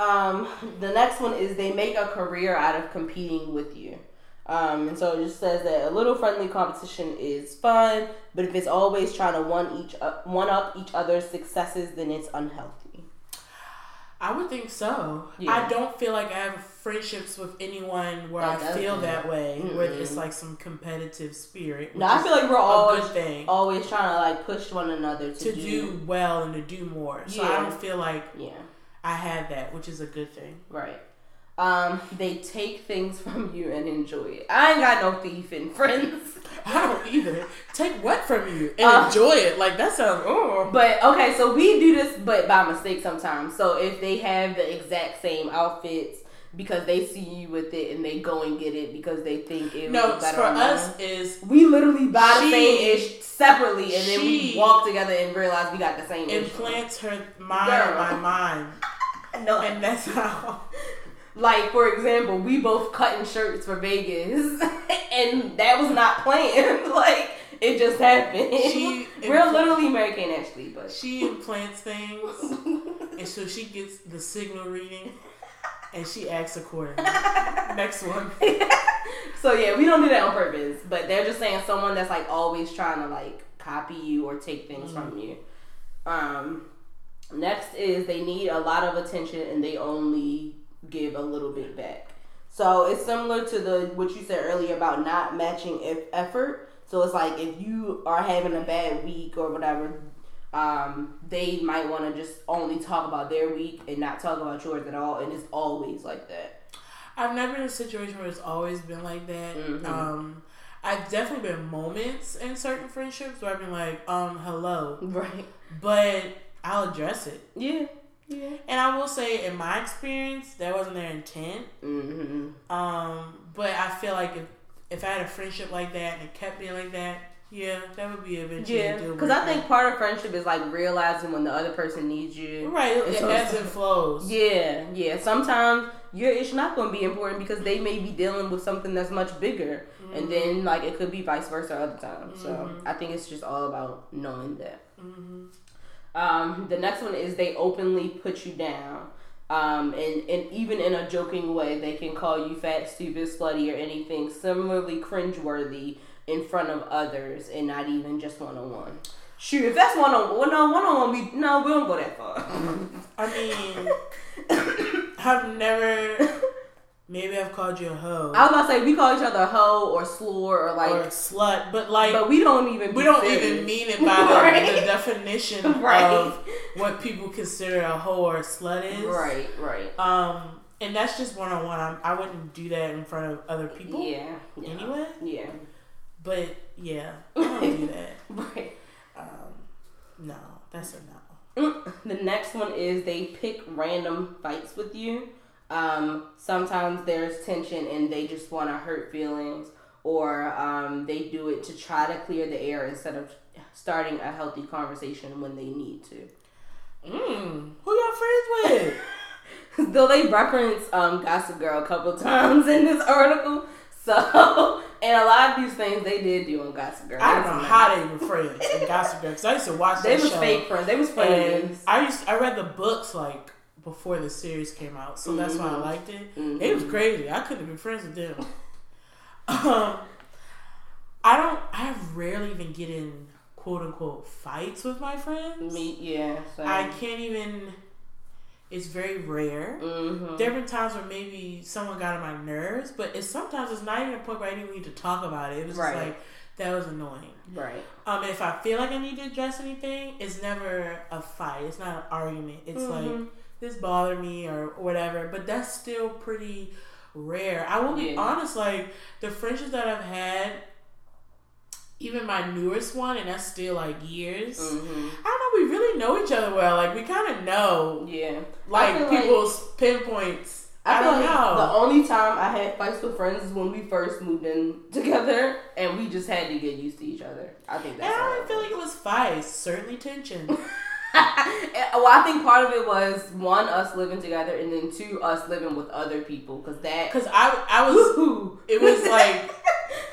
Um, the next one is they make a career out of competing with you. Um, and so it just says that a little friendly competition is fun, but if it's always trying to one each uh, one up each other's successes, then it's unhealthy. I would think so. Yeah. I don't feel like I have friendships with anyone where That I feel that. that way, where Mm-mm. it's like some competitive spirit. No, I feel like we're always thing always trying to like push one another to, to do well and to do more. So I don't feel like Yeah, I have that, which is a good thing. right. Um, they take things from you and enjoy it. I ain't got no thieving friends. I don't either. Take what from you and Uh, enjoy it. Like that sounds. Oh. But okay, so we do this, but by mistake sometimes. So if they have the exact same outfits because they see you with it and they go and get it because they think it No, was better for us is we literally buy the same ish separately, and then we walk together and realize we got the same implants her mind Girl. my mind, No, and that's how. like for example, we both cutting shirts for Vegas, and that was not planned. like it just happened. She- We're literally Mary-Kate and Ashley, but She implants things, and so she gets the signal reading, and she acts accordingly. Next one. so yeah, we don't do that on purpose, but they're just saying someone that's like always trying to like copy you or take things from you. Um, next is they need a lot of attention and they only give a little bit back. So it's similar to the what you said earlier about not matching eff- effort. So it's like if you are having a bad week or whatever, um, they might want to just only talk about their week and not talk about yours at all. And it's always like that. I've never been in a situation where it's always been like that. Mhm. Um, I've definitely been moments in certain friendships where I've been like, um, hello, Right. but I'll address it. Yeah. Yeah. And I will say, in my experience, that wasn't their intent. Mm-hmm. Um, but I feel like if if I had a friendship like that and it kept being like that, yeah, that would be eventually Yeah, because I think part of friendship is like realizing when the other person needs you. right, it, so- ebbs and flows. Yeah, yeah. Sometimes your ish not going to be important because they may be dealing with something that's much bigger, and then like it could be vice versa other times. So Mhm. I think it's just all about knowing that. hmm Um, the next one is they openly put you down. Um, and, and even in a joking way, they can call you fat, stupid, slutty, or anything similarly cringeworthy in front of others and not even just one on one. Shoot, if that's one on one, no one on one, we no, we don't go that far. I mean, I've never. Maybe I've called you a hoe I was about to say we call each other hoe or slur or like, or a slut, but like but we don't even. we don't serious. even mean it by the, Right. the definition Right. of what people consider a hoe or a slut is. Right, right. Um, and that's just one on one. I wouldn't do that in front of other people yeah. anyway. Yeah. But yeah, I don't do that. Right. Um, no, that's a no. Mm, The next one is they pick random fights with you. Um, sometimes there's tension and they just want to hurt feelings, or um, they do it to try to clear the air instead of starting a healthy conversation when they need to. Mm, who y'all friends with? Though they reference um, Gossip Girl a couple times in this article, so And a lot of these things they did do on Gossip Girl. I don't know how they were friends in Gossip Girl because I used to watch They was show. fake friends. They was friends. I used I read the books like before the series came out, so that's why I Mhm. liked it. Mhm. It was crazy. I couldn't have been friends with them. um, I don't. I rarely even get in quote unquote fights with my friends. Me, yeah. So. I can't even. It's very rare. Mm-hmm. There have been times where maybe someone got on my nerves, but it's sometimes it's not even a point where I didn't need to talk about it. It was Right. just like that was annoying. Right. Um, if I feel like I need to address anything, it's never a fight. It's not an argument. It's like Mhm. this bothered me or whatever. But that's still pretty rare. I will be Yeah. honest. Like the friendships that I've had, even my newest one, and that's still like years. Mm-hmm. I don't know. We really know each other well. Like we kind of know Yeah. Like feel like- people's pinpoints. I, I, don't like know. The only time I had fights with friends is when we first moved in together, and we just had to get used to each other. I think and that's. I all don't feel like it was fights. Certainly tension. well, I think part of it was one us living together, and then two us living with other people, because that. Because I I was it was like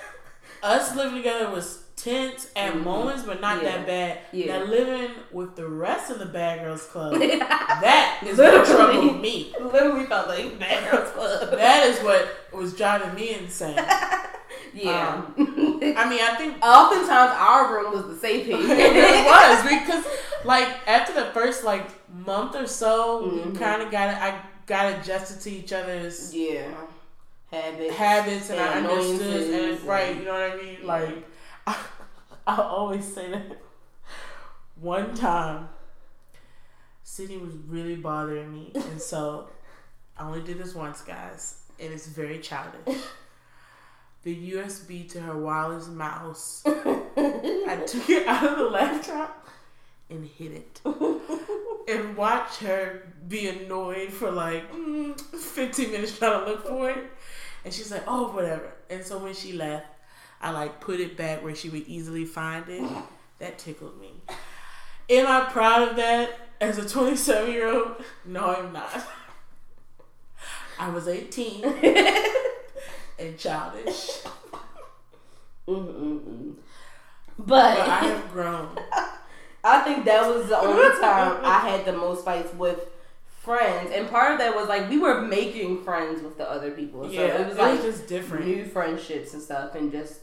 us living together was tense at Mhm. moments, but not Yeah. that bad. Yeah. Now living with the rest of the Bad Girls Club, that is what troubled me. literally felt like bad girls club. That is what was driving me insane. yeah. I mean, I think Oftentimes our room was the safe haven. it was because like after the first like month or so, Mhm. we kind of got I got adjusted to each other's Yeah. Habits. habits and, I understood and right, and- you know what I mean? Yeah. Like I, I always say that one time Sydney was really bothering me and so I only did this once guys and it's very childish. The USB to her wireless mouse. I took it out of the laptop and hid it. and watched her be annoyed for like mm, 15 minutes trying to look for it. And she's like, oh, whatever. And so when she left, I like put it back where she would easily find it. That tickled me. Am I proud of that as a 27 year old? No, I'm not. I was 18 and childish, Mm-mm-mm. but But I have grown. I think that was the only time I had the most fights with friends, and part of that was like we were making friends with the other people. So yeah, it was like just different new friendships and stuff, and just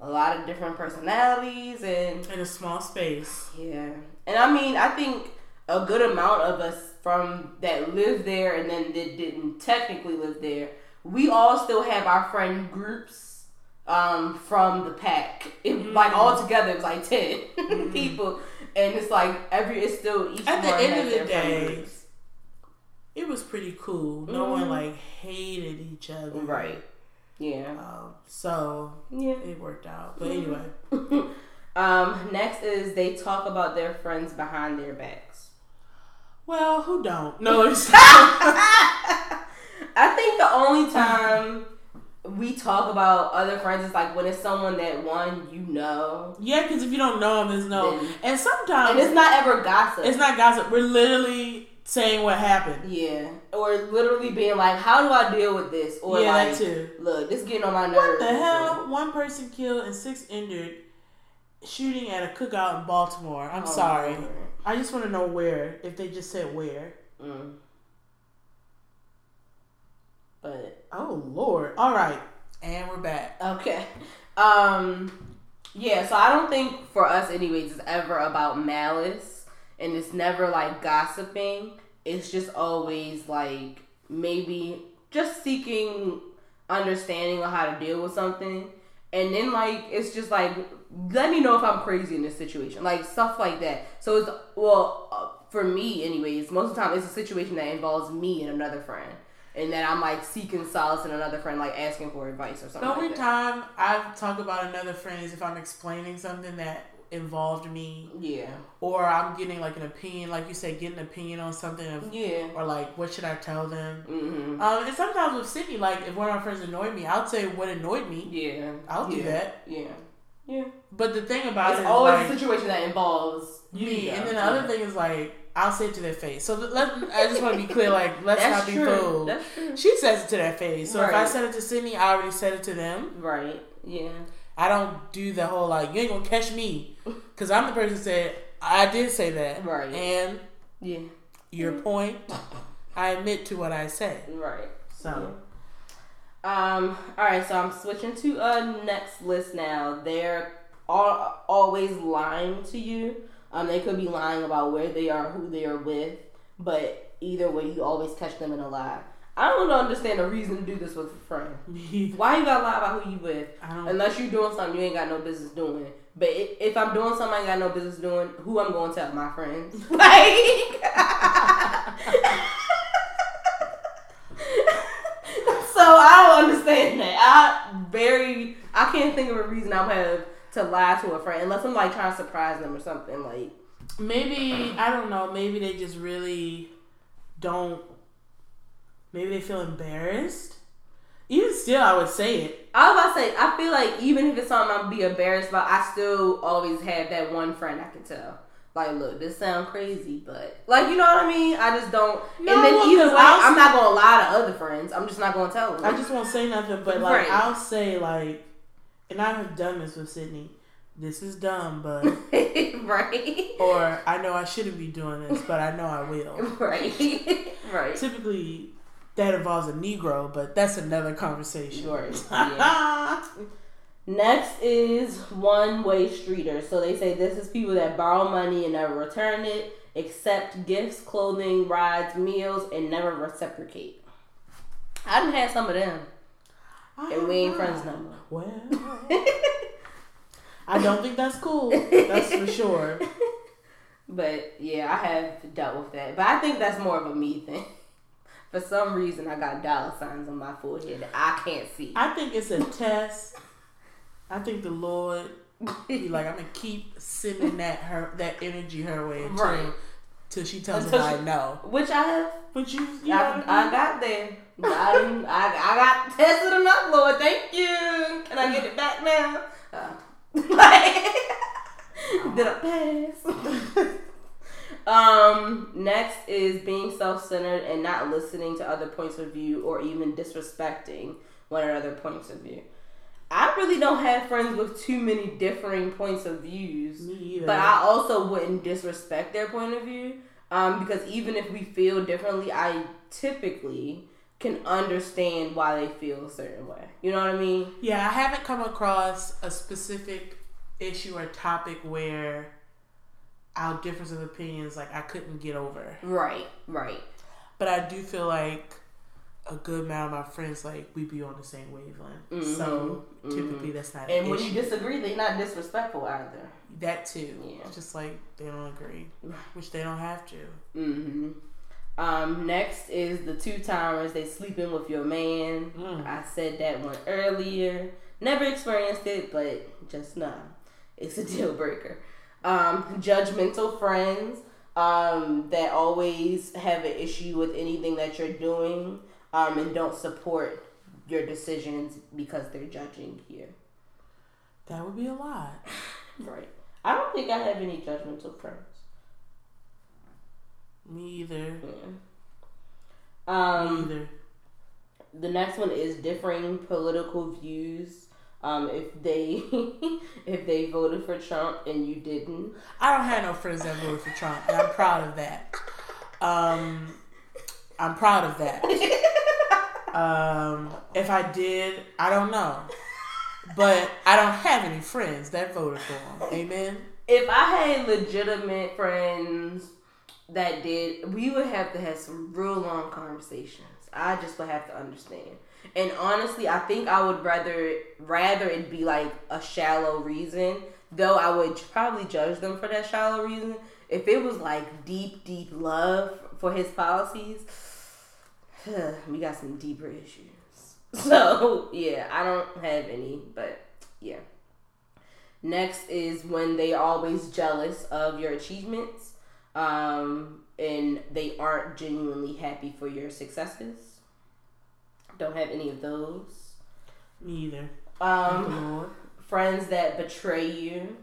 a lot of different personalities and in a small space. yeah. And I mean, I think a good amount of us from that lived there and then that didn't technically live there, we all still have our friend groups um, from the pack. It, Mm. Like all together, it was like 10 Mm. people, and it's like every it's still each At the end of the day. It was pretty cool. No one Mhm. like hated each other. right? Yeah, Um, so yeah. it worked out. But Mhm. anyway, um, next is they talk about their friends behind their backs. well, who don't? No, I think the only time we talk about other friends is like when it's someone that one you know, yeah, because if you don't know them, there's no. Then- And sometimes and it's not ever gossip. it's not gossip. We're literally saying what happened. yeah, or literally being like, "How do I deal with this?" Or yeah, like, too. "Look, this getting on my nerves." What the hell? One person killed and six injured. Shooting at a cookout in Baltimore. I'm Oh, sorry. Lord. I just want to know where. If they just said where. Mm. But Oh Lord. All right, and we're back. Okay. Um yeah, so I don't think for us anyways it's ever about malice and it's never like gossiping. It's just always like maybe just seeking understanding on how to deal with something. And then like it's just like let me know if I'm crazy in this situation. Like stuff like that. So it's well uh, for me anyways, most of the time it's a situation that involves me and another friend. And that I'm like seeking solace in another friend, like asking for advice or something. The only like that. time I talk about another friend is if I'm explaining something that involved me, Yeah. or I'm getting like an opinion, like you said, getting an opinion on something, of, Yeah. or like what should I tell them. Mm-hmm. Um, and sometimes with Sydney, like if one of my friends annoyed me, I'll say what annoyed me. Yeah. I'll do yeah. that. Yeah. Yeah. But the thing about It's it is always like, a situation that involves me, and then the other thing is like I'll say it to their face. So let I just want to be clear, like let's That's not be true. fooled. That's true. She says it to their face. So if I said it to Sydney, I already said it to them. Right. Yeah. I don't do the whole like you ain't gonna catch me, because I'm the person said I did say that, Right. And Yeah. your point, I admit to what I said. Right. So Um. All right. So I'm switching to a next list now. They're all, always lying to you. Um. They could be lying about where they are, who they are with, but either way, you always catch them in a lie. I don't understand the reason to do this with a friend. Why you gotta lie about who you with? I don't. Unless you're doing something you ain't got no business doing. But if, I'm doing something I got no business doing, who I'm going to tell? My friends. Like. so I don't understand that. I very. I can't think of a reason I would have to lie to a friend unless I'm like trying to surprise them or something. Like. Maybe I don't know. Maybe they just really don't. Maybe they feel embarrassed. Even still, I would say it. I I feel like even if it's something I'm be embarrassed about, I still always have that one friend I can tell. Like, look, this sounds crazy, but like, you know what I mean? I just don't. No, and then 'cause way, I'll I'm not gonna lie to other friends. I'm just not gonna tell them. I just won't say nothing, but like Right. I'll say like, and I have done this with Sydney. This is dumb, but right, or I know I shouldn't be doing this, but I know I will. right, right. Typically, that involves a Negro, but that's another conversation. Right, yeah. Next is one way streeters. So they say this is people that borrow money and never return it, accept gifts, clothing, rides, meals, and never reciprocate. I done had some of them. And we ain't ah. friends no more. Well, I don't think that's cool. That's for sure. But yeah, I have dealt with that. But I think that's more of a me thing. For some reason, I got dollar signs on my forehead that I can't see. I think it's a test. I think the Lord be like, I'm gonna keep sending that her that energy her way until Right. till she tells Until me she- I know. Which I have. But you, you I, I I got there. I, I, I got tested enough, Lord. Thank you. Can I get it back now? Uh, like, did I pass? um. Next is being self-centered and not listening to other points of view or even disrespecting one another points of view. I really don't have friends with too many differing points of views. Me. But I also wouldn't disrespect their point of view. Um, because even if we feel differently, I typically can understand why they feel a certain way. You know what I mean? Yeah, I haven't come across a specific issue or topic where our difference of opinions like I couldn't get over. Right, right. But I do feel like a good amount of my friends like we be on the same wavelength. So Mhm, typically that's not And an when issue. you disagree, they're not disrespectful either. that too. Yeah. It's just like they don't agree. Which they don't have to. Mm-hmm. Um, next is the two timers. They sleeping with your man. Mm. I said that one earlier. Never experienced it, but just know it's a deal breaker. Um, judgmental friends um, that always have an issue with anything that you're doing um, and don't support your decisions because they're judging you. That would be a lot. Right. I don't think I have any judgmental friends. Me either. Yeah. Me Um, either. the next one is differing political views. Um, if they if they voted for Trump and you didn't, I don't have no friends that voted for Trump, and I'm proud of that. Um, I'm proud of that. Um, if I did, I don't know, but I don't have any friends that voted for him. Amen. if I had legitimate friends that did, we would have to have some real long conversations. I just would have to understand. And honestly, I think I would rather rather it be like a shallow reason, though I would probably judge them for that shallow reason. If it was like deep, deep love for his policies, we got some deeper issues. So yeah, I don't have any, but yeah. Next is when they always jealous of your achievements, um, and they aren't genuinely happy for your successes. Don't have any of those. Me either. Um, friends that betray you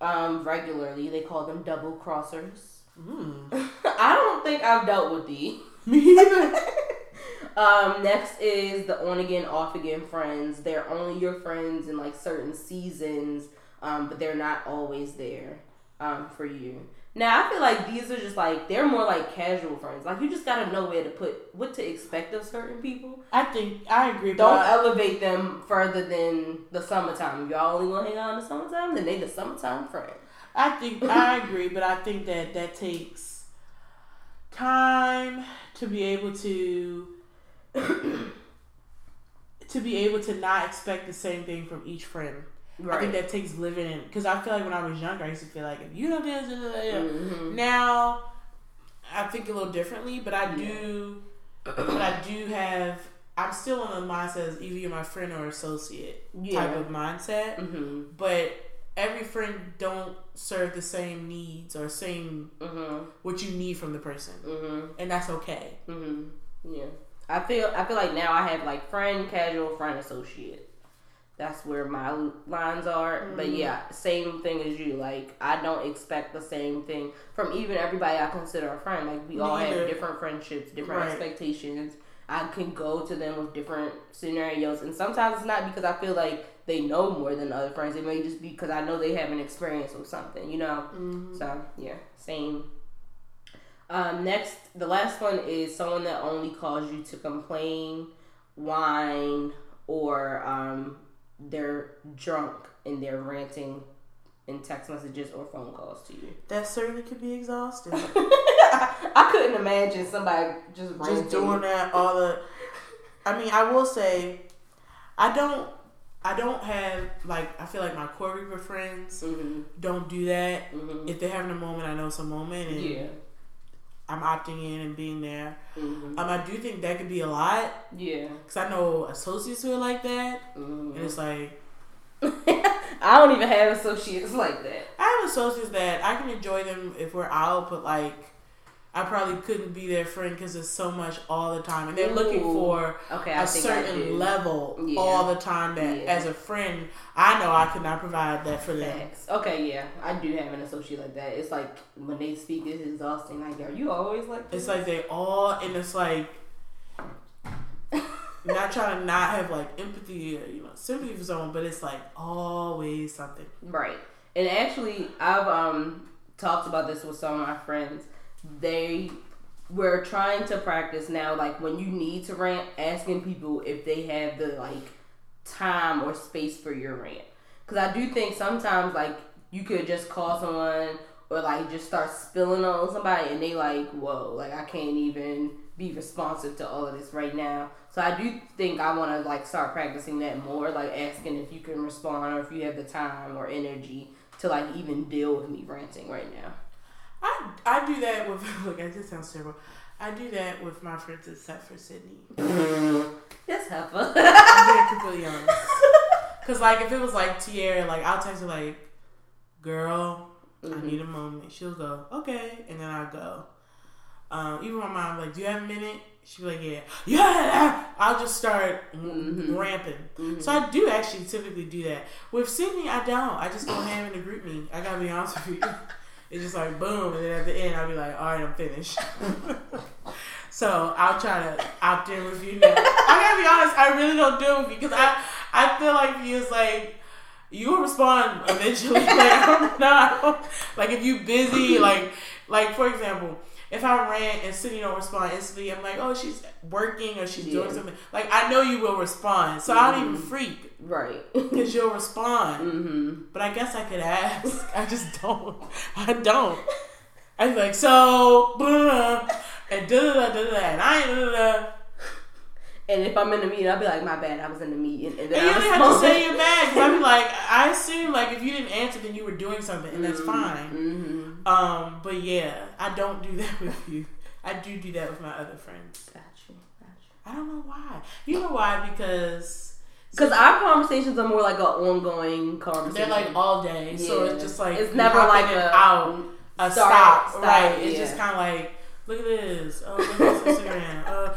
um, regularly, they call them double crossers. Mm. I don't think I've dealt with these. Me either. um, next is the on again, off again friends. They're only your friends in like certain seasons, um, but they're not always there um, for you. Now I feel like these are just like they're more like casual friends. Like you just gotta know where to put what to expect of certain people. I think I agree. Don't I- elevate them further than the summertime. Y'all only wanna hang out in the summertime, then they the summertime friend. I think I agree, but I think that that takes time to be able to to be able to not expect the same thing from each friend. I think that takes living in because I feel like when I was younger, I used to feel like if you don't do this. Mhm. now I think a little differently, but I do, but I do have. I'm still in the mindset as either you're my friend or associate Yeah. type of mindset Mhm. but every friend don't serve the same needs or same Mhm. what you need from the person Mhm. and that's okay Mhm. Yeah. I feel I feel like now I have like friend, casual, friend, associate. That's where my lines are. But Mhm. yeah, same thing as you. Like I don't expect the same thing from even everybody I consider a friend. Like we all have different friendships, different Right. expectations. I can go to them with different scenarios, and sometimes it's not because I feel like they know more than other friends. It may just be because I know they have an experience with something, you know. So yeah, same. Um, next, the last one is someone that only calls you to complain, whine, or um, they're drunk and they're ranting in text messages or phone calls to you. that certainly could be exhausting I couldn't imagine somebody just ranting. just doing that all the i mean i will say i don't i don't have like i feel like my core group of friends Mhm, don't do that mhm. if they're having a moment i know it's a moment and Yeah. I'm opting in and being there mhm. um i do think that could be a lot Yeah. because i know associates who are like that mhm. and it's like I don't even have associates like that. I have associates that I can enjoy them if we're out, but like I probably couldn't be their friend because it's so much all the time, and they're looking for Okay, a think I do. certain level Yeah. all the time. That Yeah. as a friend, I know I could not provide that for them. Facts. Okay, yeah, I do have an associate like that. It's like when they speak, it's exhausting. Like, are you always like this? It's like they all, and it's like not trying to not have like empathy or you know sympathy for someone, but it's like always something. right. And actually, I've um talked about this with some of my friends. They we're trying to practice now. Like when you need to rant, asking people if they have the like time or space for your rant. Because I do think sometimes like you could just call someone or like just start spilling on somebody and they like, whoa, like I can't even be responsive to all of this right now. So I do think I want to like start practicing that more, like asking if you can respond or if you have the time or energy to like even deal with me ranting right now. I I do that with look. It just sounds terrible. I do that with my friends except for Sydney. That's heifer. I'm being completely honest. Cause like if it was like Tierra, like I'll text her like, "Girl, I Mhm. need a moment." She'll go, "Okay," and then I'll go. Um, even my mom like, "Do you have a minute?" She'll be like, "Yeah, yeah." I'll just start Mhm. ramping. Mhm. So I do actually typically do that. With Sydney, I don't. I just go ham in the GroupMe. I gotta be honest with you. It's just like boom, and then at the end, I'll be like, "All right, I'm finished." so I'll try to opt in with you now. I gotta be honest. I really don't do it because I I feel like you is like. You will respond eventually. like I'm not like if you busy, like like for example, if I rant and Sydney don't respond instantly, I'm like, oh, she's working or she's doing something. Like I know you will respond, so I don't even Mhm. freak right. because you'll respond. mm-hmm. But I guess I could ask. I just don't. I don't. I'm like so, blah, and da da da da da, and I da da. And if I'm in the meeting, I'll be like, my bad, I was in the meeting. And And then you I don't have to say you're mad because I'd be like, I assume like if you didn't answer, then you were doing something, and that's fine. Mm-hmm. Um, but yeah, I don't do that with you. I do do that with my other friends. Got you. Got you. I don't know why. You know why? Because Because our conversations are more like an ongoing conversation. they're like all day, so it's just like it's never like a out. a stop, stop, right? It's yeah. just kind of like, look at this. Oh, look at this Instagram. Uh,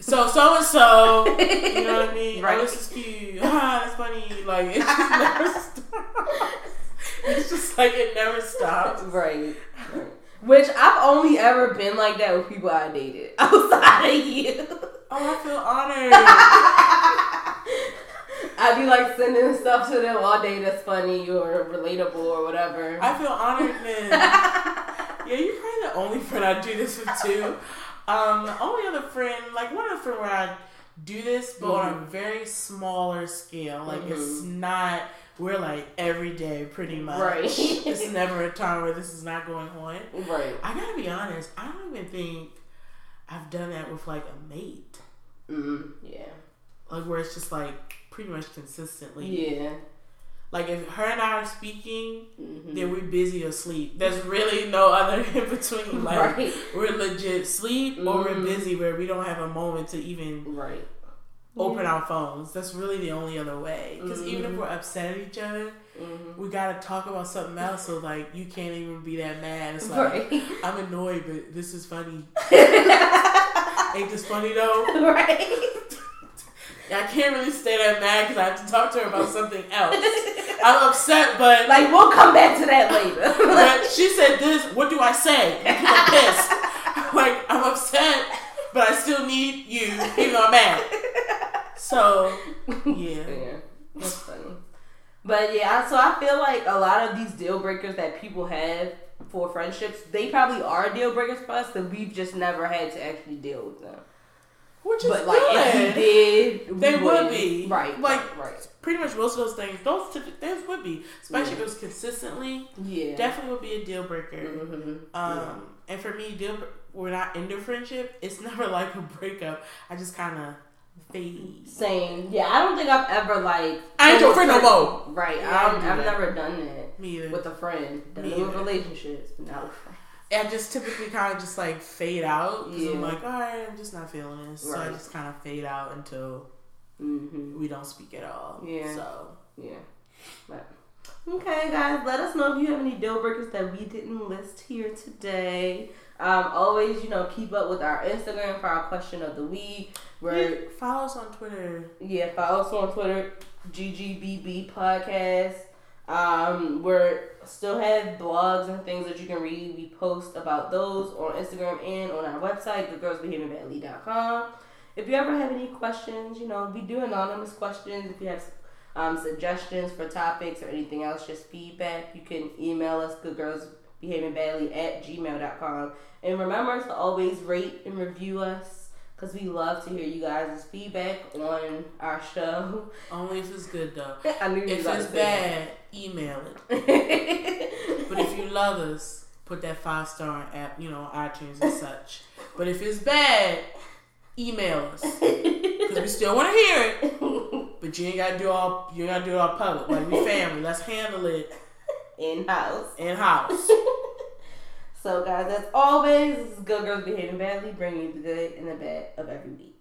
so so and so, you know what I mean? Right. Oh, this is cute. Ah, that's funny. Like it just never stops. It's just like it never stops. right. right. Which I've only ever been like that with people I dated outside of you. Oh, I feel honored. I'd be like sending stuff to them all day that's funny or relatable or whatever. I feel honored, man. yeah, you're probably the only friend I do this with too. Um, the only other friend, like one other friend where I do this, but mm-hmm. on a very smaller scale. Like mm-hmm. it's not. We're like every day, pretty much. Right. it's never a time where this is not going on. Right. I gotta be honest. I don't even think I've done that with like a mate. Mm, yeah. Like where it's just like pretty much consistently. Yeah. Like if her and I are speaking, mm-hmm. then we're busy asleep. There's really no other in between. Like right. we're legit sleep mm-hmm. or we're mm-hmm. busy where we don't have a moment to even right open yeah. our phones. That's really the only other way. Because mm-hmm. even if mm-hmm. we're upset at each other, mm-hmm. we gotta talk about something else. So like you can't even be that mad. It's like right. I'm annoyed, but this is funny. Ain't this funny though? Right. I can't really stay that mad because I have to talk to her about something else. I'm upset, but like we'll come back to that later. but she said this. What do I say? I'm pissed. like I'm upset, but I still need you, even though I'm mad. So yeah, yeah, that's funny. But yeah, so I feel like a lot of these deal breakers that people have for friendships, they probably are deal breakers for us, that we've just never had to actually deal with them. Which is but like good. if we did, they would be right. Like right. pretty much most of those things, those things would be, especially yeah. if it was consistently. Yeah, definitely would be a deal breaker. Mm-hmm. Um, yeah. and for me, deal we're not into friendship. It's never like a breakup. I just kind of fade. Same. Yeah, I don't think I've ever like. I ain't your friend no more. Right. Yeah, I've, I've never done that. Me either. With a friend. Done with relationships, but not with friends. I just typically kind of just like fade out because yeah. I'm like, all right, I'm just not feeling this, right. so I just kind of fade out until mm-hmm. we don't speak at all. Yeah. So yeah. But okay, guys, let us know if you have any deal breakers that we didn't list here today. Um, always, you know, keep up with our Instagram for our question of the week. We're, yeah, follow us on Twitter. Yeah, follow us on Twitter, GGBB Podcast. Um, we're still have blogs and things that you can read. We post about those on Instagram and on our website, thegirlsbehavingbadly.com. If you ever have any questions, you know, we do anonymous questions. If you have um, suggestions for topics or anything else, just feedback, you can email us, goodgirlsbehavingbadly at gmail.com. And remember to always rate and review us because we love to hear you guys' feedback on our show. Only if it's good though. I knew if it's bad, email it. but if you love us, put that five star app, you know, iTunes and such. But if it's bad, email us because we still want to hear it. But you ain't gotta do all you ain't gotta do it all public. Like we family, let's handle it in house. In house. So, guys, as always, this is Good Girls Behaving Badly, bringing you the good and the bad of every week.